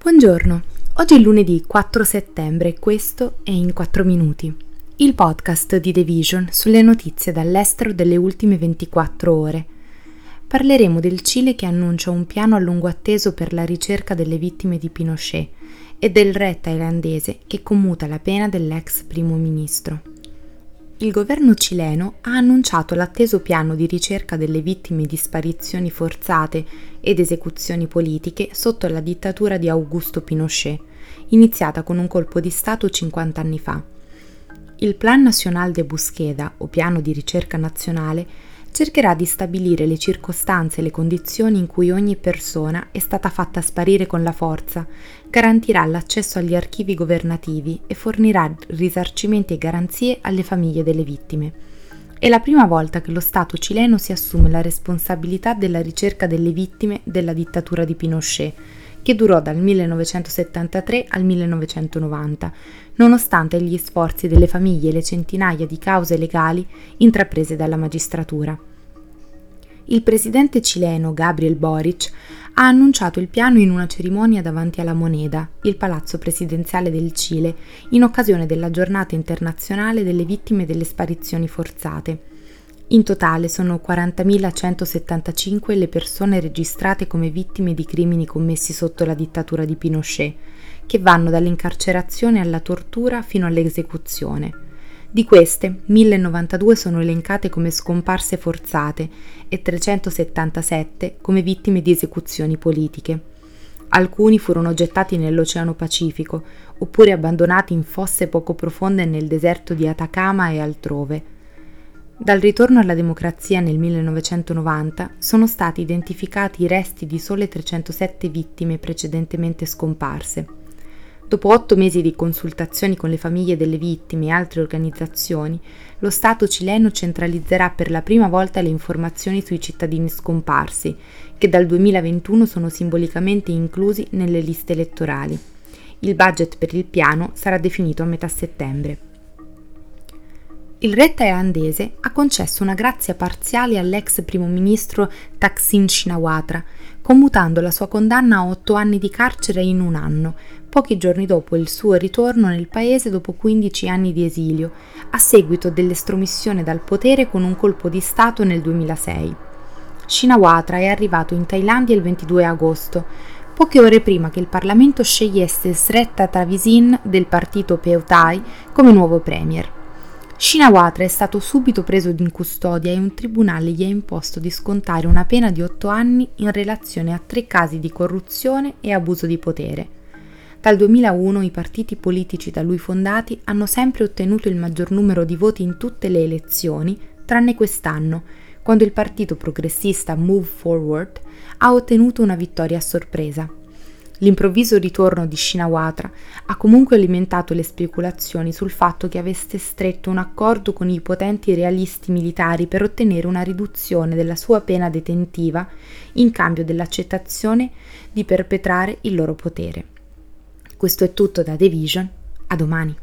Buongiorno, oggi è lunedì 4 settembre e questo è In 4 Minuti, il podcast di The Vision sulle notizie dall'estero delle ultime 24 ore. Parleremo del Cile che annuncia un piano a lungo atteso per la ricerca delle vittime di Pinochet e del re thailandese che commuta la pena dell'ex primo ministro il governo cileno ha annunciato l'atteso piano di ricerca delle vittime di sparizioni forzate ed esecuzioni politiche sotto la dittatura di Augusto Pinochet, iniziata con un colpo di Stato 50 anni fa. Il Plan National de Busqueda, o piano di ricerca nazionale, cercherà di stabilire le circostanze e le condizioni in cui ogni persona è stata fatta sparire con la forza, garantirà l'accesso agli archivi governativi e fornirà risarcimenti e garanzie alle famiglie delle vittime. È la prima volta che lo Stato cileno si assume la responsabilità della ricerca delle vittime della dittatura di Pinochet, che durò dal 1973 al 1990, nonostante gli sforzi delle famiglie e le centinaia di cause legali intraprese dalla magistratura. Il presidente cileno Gabriel Boric ha annunciato il piano in una cerimonia davanti alla Moneda, il palazzo presidenziale del Cile, in occasione della giornata internazionale delle vittime delle sparizioni forzate. In totale sono 40.175 le persone registrate come vittime di crimini commessi sotto la dittatura di Pinochet, che vanno dall'incarcerazione alla tortura fino all'esecuzione. Di queste, 1092 sono elencate come scomparse forzate e 377 come vittime di esecuzioni politiche. Alcuni furono gettati nell'Oceano Pacifico oppure abbandonati in fosse poco profonde nel deserto di Atacama e altrove. Dal ritorno alla democrazia nel 1990 sono stati identificati i resti di sole 307 vittime precedentemente scomparse. Dopo otto mesi di consultazioni con le famiglie delle vittime e altre organizzazioni, lo Stato cileno centralizzerà per la prima volta le informazioni sui cittadini scomparsi, che dal 2021 sono simbolicamente inclusi nelle liste elettorali. Il budget per il piano sarà definito a metà settembre. Il re thailandese ha concesso una grazia parziale all'ex primo ministro Thaksin Shinawatra, commutando la sua condanna a otto anni di carcere in un anno, pochi giorni dopo il suo ritorno nel paese dopo 15 anni di esilio, a seguito dell'estromissione dal potere con un colpo di Stato nel 2006. Shinawatra è arrivato in Thailandia il 22 agosto, poche ore prima che il Parlamento scegliesse Sretta Travisin del partito Pheu Thai come nuovo premier. Shinawatra è stato subito preso in custodia e un tribunale gli ha imposto di scontare una pena di otto anni in relazione a tre casi di corruzione e abuso di potere. Dal 2001 i partiti politici da lui fondati hanno sempre ottenuto il maggior numero di voti in tutte le elezioni, tranne quest'anno, quando il partito progressista Move Forward ha ottenuto una vittoria a sorpresa. L'improvviso ritorno di Shinawatra ha comunque alimentato le speculazioni sul fatto che avesse stretto un accordo con i potenti realisti militari per ottenere una riduzione della sua pena detentiva in cambio dell'accettazione di perpetrare il loro potere. Questo è tutto da The Vision, a domani.